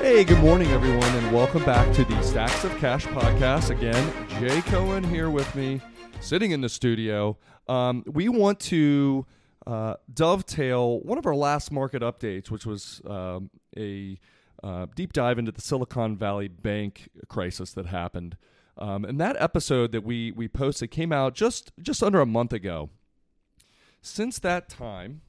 Hey, good morning, everyone, and welcome back to the Stacks of Cash podcast. Again, Jay Cohen here with me, sitting in the studio. Um, we want to uh, dovetail one of our last market updates, which was um, a uh, deep dive into the Silicon Valley Bank crisis that happened. Um, and that episode that we we posted came out just just under a month ago. Since that time,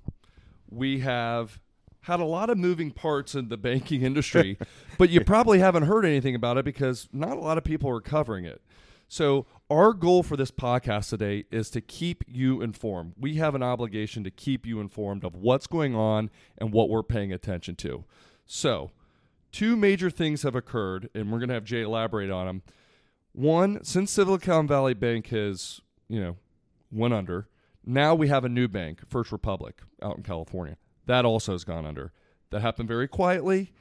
we have had a lot of moving parts in the banking industry, but you probably haven't heard anything about it because not a lot of people are covering it. So, our goal for this podcast today is to keep you informed. We have an obligation to keep you informed of what's going on and what we're paying attention to. So, two major things have occurred, and we're going to have Jay elaborate on them. One, since Silicon Valley Bank has, you know, went under, now we have a new bank, First Republic, out in California. That also has gone under. That happened very quietly,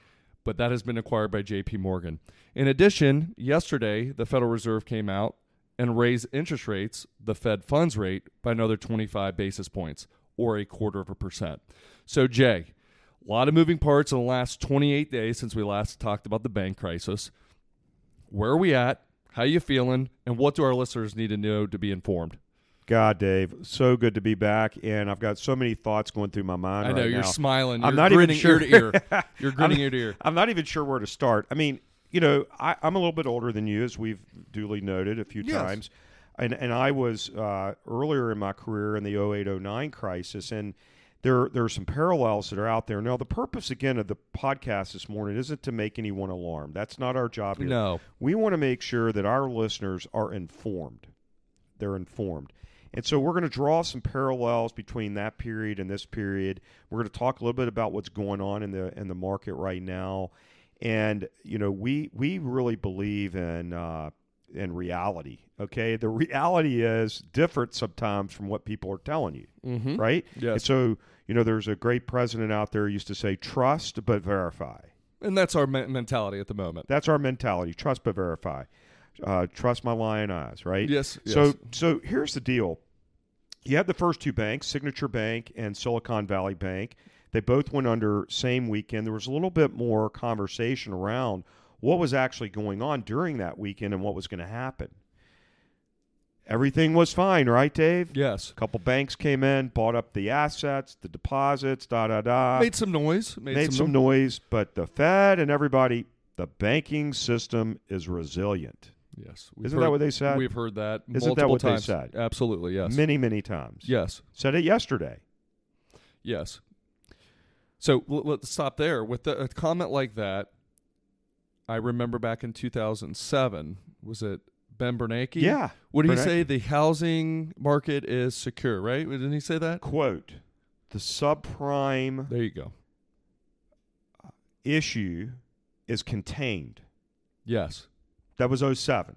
but that has been acquired by JP Morgan. In addition, yesterday the Federal Reserve came out and raised interest rates, the Fed funds rate, by another 25 basis points or a quarter of a percent. So, Jay, a lot of moving parts in the last 28 days since we last talked about the bank crisis. Where are we at? How are you feeling? And what do our listeners need to know to be informed? God, Dave, so good to be back, and I've got so many thoughts going through my mind. I know right you're now. smiling. I'm You're not even sure- ear to ear. You're grinning I'm- ear to ear. I'm not even sure where to start. I mean, you know, I, I'm a little bit older than you, as we've duly noted a few Yes. times, and and I was uh, earlier in my career in the 0809 crisis, and there there are some parallels that are out there. Now, the purpose again of the podcast this morning isn't to make anyone alarmed. That's not our job here. No. We want to make sure that our listeners are informed. They're informed. And so we're going to draw some parallels between that period and this period. We're going to talk a little bit about what's going on in the in the market right now. And you know, we we really believe in uh, in reality. Okay, the reality is different sometimes from what people are telling you, Mm-hmm. right? Yes. And so you know, there's a great president out there who used to say, "Trust but verify." And that's our me- mentality at the moment. That's our mentality: trust but verify. Uh, trust my lion eyes, right? Yes. So yes. so here's the deal. You had the first two banks, Signature Bank and Silicon Valley Bank. They both went under same weekend. There was a little bit more conversation around what was actually going on during that weekend and what was going to happen. Everything was fine, right, Dave? yes. A couple banks came in, bought up the assets, the deposits, da da da. Made some noise. Made, made some no- noise, but the Fed and everybody, the banking system is resilient. Yes. Isn't heard, that what they said? We've heard that Isn't multiple that what they said? Absolutely. Yes. Many, many times. yes. Said it yesterday. Yes. So l- let's stop there. With the, a comment like that, I remember back in 2007, was it Ben Bernanke? Yeah. What did he say? The housing market is secure, right? Didn't he say that? Quote The subprime There you go. issue is contained. Yes. That was 07.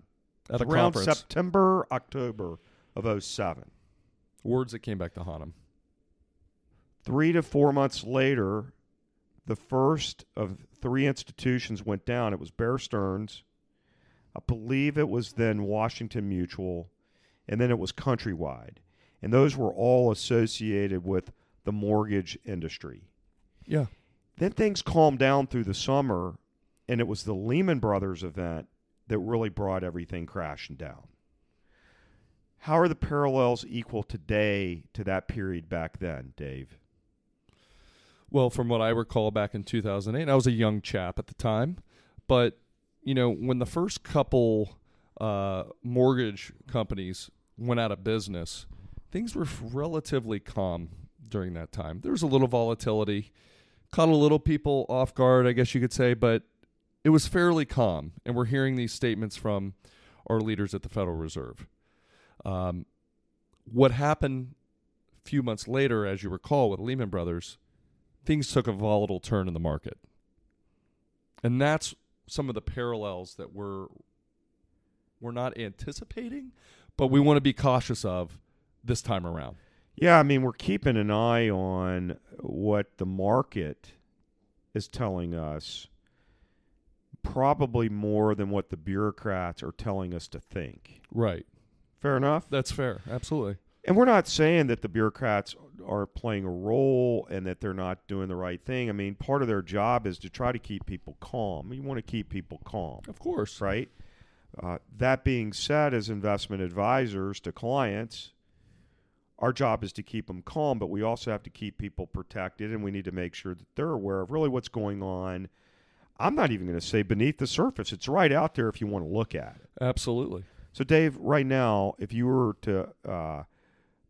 At a Around conference. September, October of 07. Words that came back to haunt him. Three to four months later, the first of three institutions went down. It was Bear Stearns. I believe it was then Washington Mutual, and then it was Countrywide. And those were all associated with the mortgage industry. Yeah. Then things calmed down through the summer, and it was the Lehman Brothers event that really brought everything crashing down. How are the parallels equal today to that period back then, Dave? Well, from what I recall back in 2008, I was a young chap at the time, but you know, when the first couple uh, mortgage companies went out of business, things were relatively calm during that time. There was a little volatility, caught a little people off guard, I guess you could say, but it was fairly calm. And we're hearing these statements from our leaders at the Federal Reserve. Um, what happened a few months later, as you recall, with Lehman Brothers, things took a volatile turn in the market. And that's some of the parallels that we're we're not anticipating, but we want to be cautious of this time around. Yeah, I mean, we're keeping an eye on what the market is telling us, probably more than what the bureaucrats are telling us to think. Right. Fair enough? That's fair. Absolutely. And we're not saying that the bureaucrats are playing a role and that they're not doing the right thing. I mean, part of their job is to try to keep people calm. You want to keep people calm, Of course. right? Uh, that being said, as investment advisors to clients, our job is to keep them calm, but we also have to keep people protected, and we need to make sure that they're aware of really what's going on. I'm not even going to say beneath the surface; it's right out there if you want to look at it. Absolutely. So, Dave, right now, if you were to uh,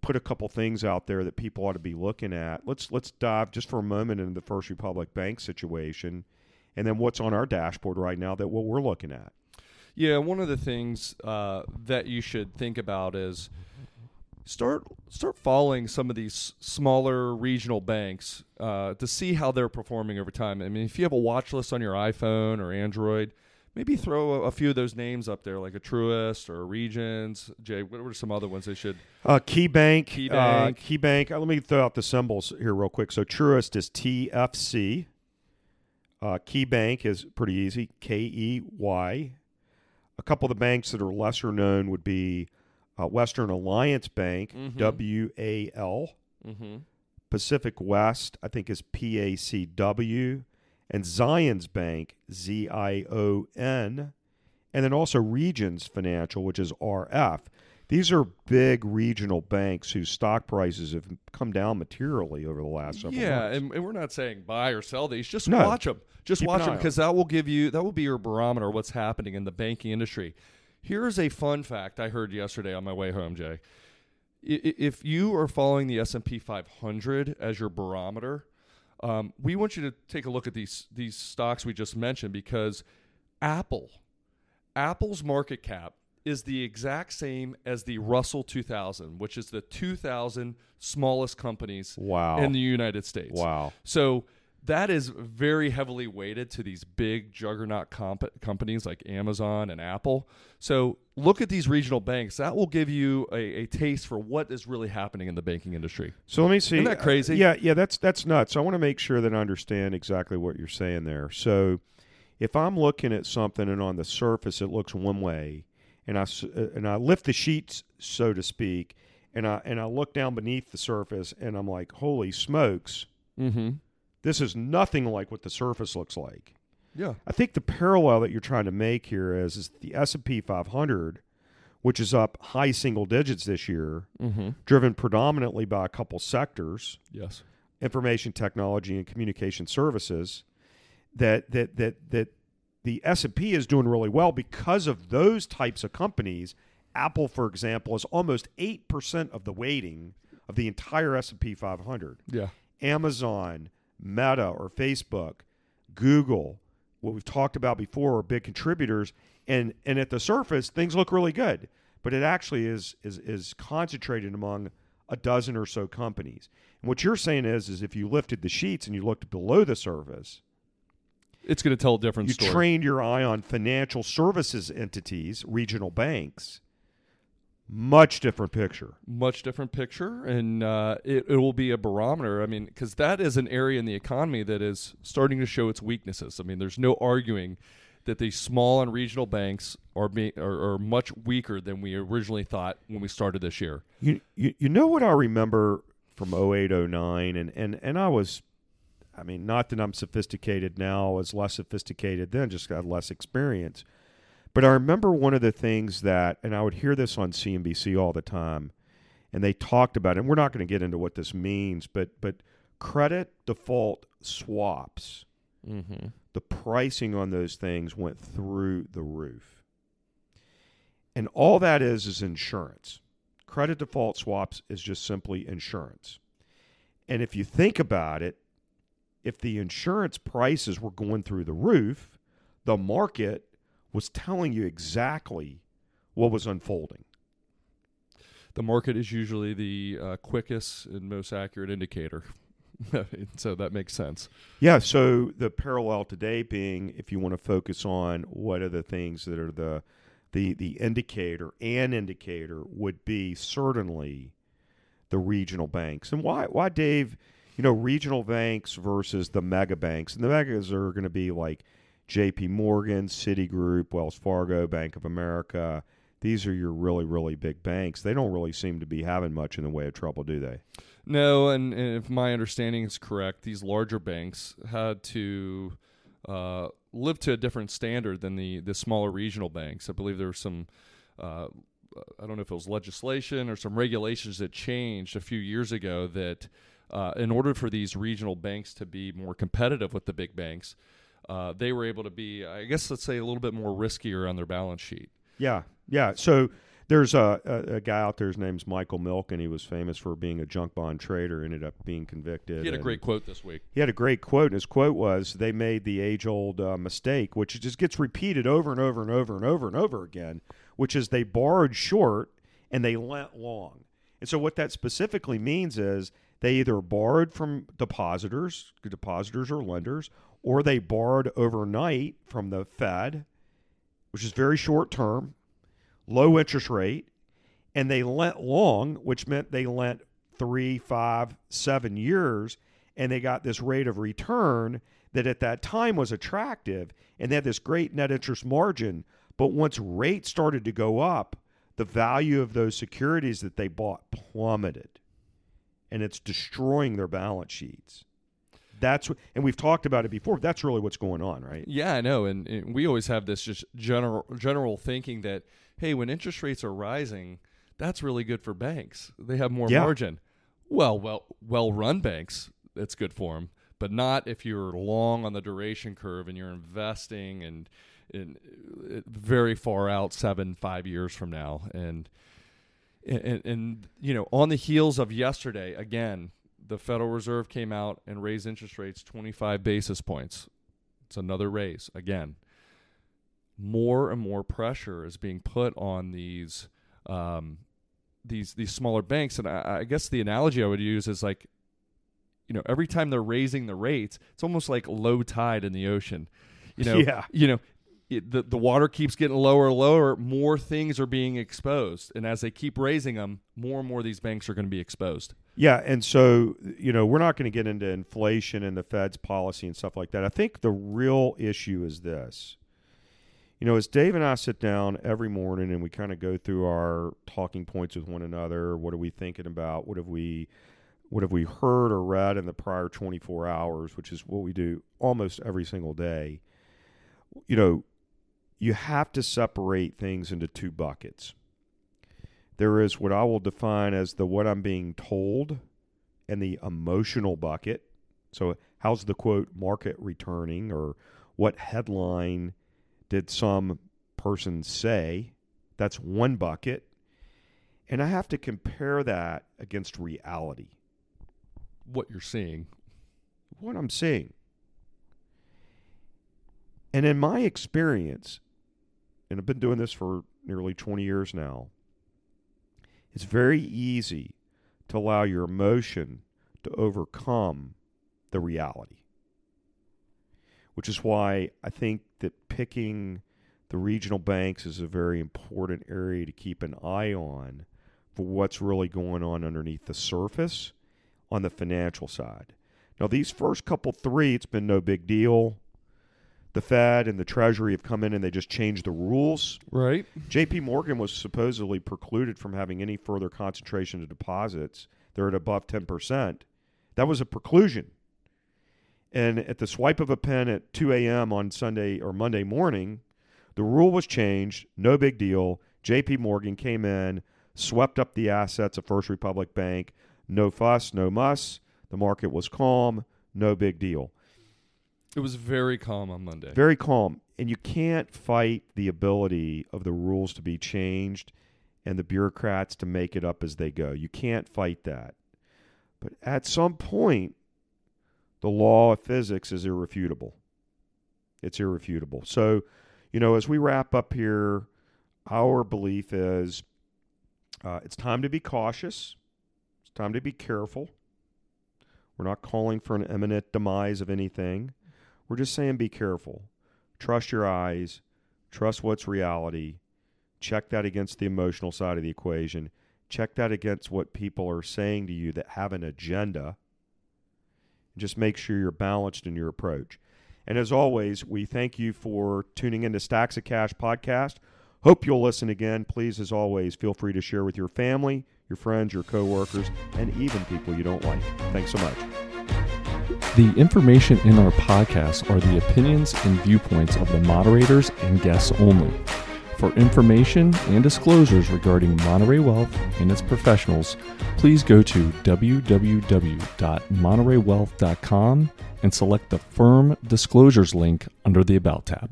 put a couple things out there that people ought to be looking at, let's let's dive just for a moment into the First Republic Bank situation, and then what's on our dashboard right now that what we're looking at. Yeah, one of the things uh, that you should think about is start start following some of these smaller regional banks uh, to see how they're performing over time. I mean, if you have a watch list on your iPhone or Android, maybe throw a, a few of those names up there, like a Truist or a Regions. Jay, what were some other ones they should? Uh, KeyBank, KeyBank. uh, KeyBank. Uh, let me throw out the symbols here real quick. So Truist is TFC. Uh, KeyBank is pretty easy, K E Y. A couple of the banks that are lesser known would be uh, Western Alliance Bank, Mhm. W A L. Mm-hmm. Pacific West, I think, is P A C W, and Zions Bank, Z I O N, and then also Regions Financial, which is R F. These are big regional banks whose stock prices have come down materially over the last several Yeah, months. and, and we're not saying buy or sell these. Just No. watch them. Just Keep watch them because that will give you that will be your barometer of what's happening in the banking industry. Here's a fun fact I heard yesterday on my way home, Jay. If you are following the S and P 500 as your barometer, um, we want you to take a look at these these stocks we just mentioned because Apple, Apple's market cap is the exact same as the Russell 2000, which is the 2,000 smallest companies wow. in the United States. wow. So that is very heavily weighted to these big juggernaut comp- companies like Amazon and Apple. So look at these regional banks. That will give you a, a taste for what is really happening in the banking industry. So let me see. Isn't that crazy? yeah, yeah, that's that's nuts. I want to make sure that I understand exactly what you're saying there. So, if I'm looking at something and on the surface it looks one way, and I uh, and I lift the sheets, so to speak, and I and I look down beneath the surface, and I'm like, holy smokes, Mm-hmm. This is nothing like what the surface looks like. Yeah. I think the parallel that you're trying to make here is is the S&P 500, which is up high single digits this year, Mm-hmm. driven predominantly by a couple sectors Yes. information technology and communication services that that that that the S&P is doing really well because of those types of companies Apple for example is almost 8% of the weighting of the entire S&P 500 Yeah. Amazon Meta or Facebook Google what we've talked about before are big contributors and and at the surface things look really good but it actually is is is concentrated among a dozen or so companies and what you're saying is is if you lifted the sheets and you looked below the surface It's going to tell a different you story. trained your eye on financial services entities regional banks much different picture. Much different picture and uh, it, it will be a barometer. I mean because that is an area in the economy that is starting to show its weaknesses. I mean there's no arguing that these small and regional banks are, being, are, are much weaker than we originally thought when we started this year. You, you you know what I remember from 08, 09, and, and, and I was, I mean, not that I'm sophisticated now, I was less sophisticated then, just got less experience. But I remember one of the things that, and I would hear this on CNBC all the time, and they talked about it. And we're not going to get into what this means, but but credit default swaps, mm-hmm. the pricing on those things went through the roof. And all that is is insurance. Credit default swaps is just simply insurance. And if you think about it, if the insurance prices were going through the roof, the market was telling you exactly what was unfolding. the market is usually the uh, quickest and most accurate indicator so that makes sense Yeah, so the parallel today being if you want to focus on what are the things that are the the the indicator and indicator would be certainly the regional banks. And why why Dave, you know, regional banks versus the mega banks. And the megas are going to be like JP Morgan, Citigroup, Wells Fargo, Bank of America. these are your really, really big banks. They don't really seem to be having much in the way of trouble, do they? No, and, and if my understanding is correct, these larger banks had to uh, live to a different standard than the the smaller regional banks. I believe there were some. Uh, I don't know if it was legislation or some regulations that changed a few years ago that, uh, in order for these regional banks to be more competitive with the big banks, uh, they were able to be, I guess, let's say, a little bit more riskier on their balance sheet. Yeah, yeah. So there's a, a, a, guy out there. His name's Michael Milken, and he was famous for being a junk bond trader. Ended up being convicted. He had a great quote this week. He had a great quote, and his quote was, "They made the age-old uh, mistake, which just gets repeated over and over and over and over and over again, which is they borrowed short and they lent long. And so what that specifically means is they either borrowed from depositors, depositors or lenders, or they borrowed overnight from the Fed, which is very short term, low interest rate, and they lent long, which meant they lent three, five, seven years, and they got this rate of return that at that time was attractive, and they had this great net interest margin. But once rates started to go up, the value of those securities that they bought plummeted, and it's destroying their balance sheets. That's what, and we've talked about it before. That's really what's going on, right? Yeah, I know, and, and we always have this just general general thinking that hey, when interest rates are rising, that's really good for banks. They have more yeah. margin. Well, well, well run banks, it's good for them, but not if you're long on the duration curve and you're investing and uh, very far out, seven, five years from now, and, and and you know, on the heels of yesterday, again, the Federal Reserve came out and raised interest rates 25 basis points. It's another raise again more and more pressure is being put on these um, these these smaller banks. And I, I guess the analogy I would use is like, you know, every time they're raising the rates, it's almost like low tide in the ocean. You know, yeah. you know, it, the the water keeps getting lower and lower. More things are being exposed, and as they keep raising them, more and more of these banks are going to be exposed. Yeah, and so you know, we're not going to get into inflation and the Fed's policy and stuff like that. I think the real issue is this you know, as Dave and I sit down every morning and we kind of go through our talking points with one another, what are we thinking about? What have we what have we heard or read in the prior 24 hours, which is what we do almost every single day. You know, you have to separate things into two buckets. There is what I will define as the what I'm being told and the emotional bucket. So, how's the quote market returning or what headline did some person say? That's one bucket. And I have to compare that against reality. What you're seeing. What I'm seeing. And in my experience, and I've been doing this for nearly 20 years now, it's very easy to allow your emotion to overcome the reality which is why I think that picking the regional banks is a very important area to keep an eye on for what's really going on underneath the surface on the financial side. Now, these first couple three, it's been no big deal. The Fed and the Treasury have come in and they just changed the rules. Right. JP Morgan was supposedly precluded from having any further concentration of deposits. They're at above 10%. That was a preclusion. And at the swipe of a pen at 2 a.m. on Sunday or Monday morning, the rule was changed. No big deal. J.P. Morgan came in, swept up the assets of First Republic Bank. No fuss, no muss. The market was calm. No big deal. It was very calm on Monday. Very calm. And you can't fight the ability of the rules to be changed and the bureaucrats to make it up as they go. You can't fight that. But at some point, the law of physics is irrefutable. It's irrefutable. So, you know, as we wrap up here, our belief is uh, it's time to be cautious. It's time to be careful. We're not calling for an imminent demise of anything. We're just saying be careful. Trust your eyes. Trust what's reality. Check that against the emotional side of the equation. Check that against what people are saying to you that have an agenda just make sure you're balanced in your approach. And as always, we thank you for tuning into Stacks of Cash podcast. Hope you'll listen again. Please, as always, feel free to share with your family, your friends, your coworkers, and even people you don't like. Thanks so much. The information in our podcast are the opinions and viewpoints of the moderators and guests only. For information and disclosures regarding Monterey Wealth and its professionals, please go to www.montereywealth.com and select the firm disclosures link under the About tab.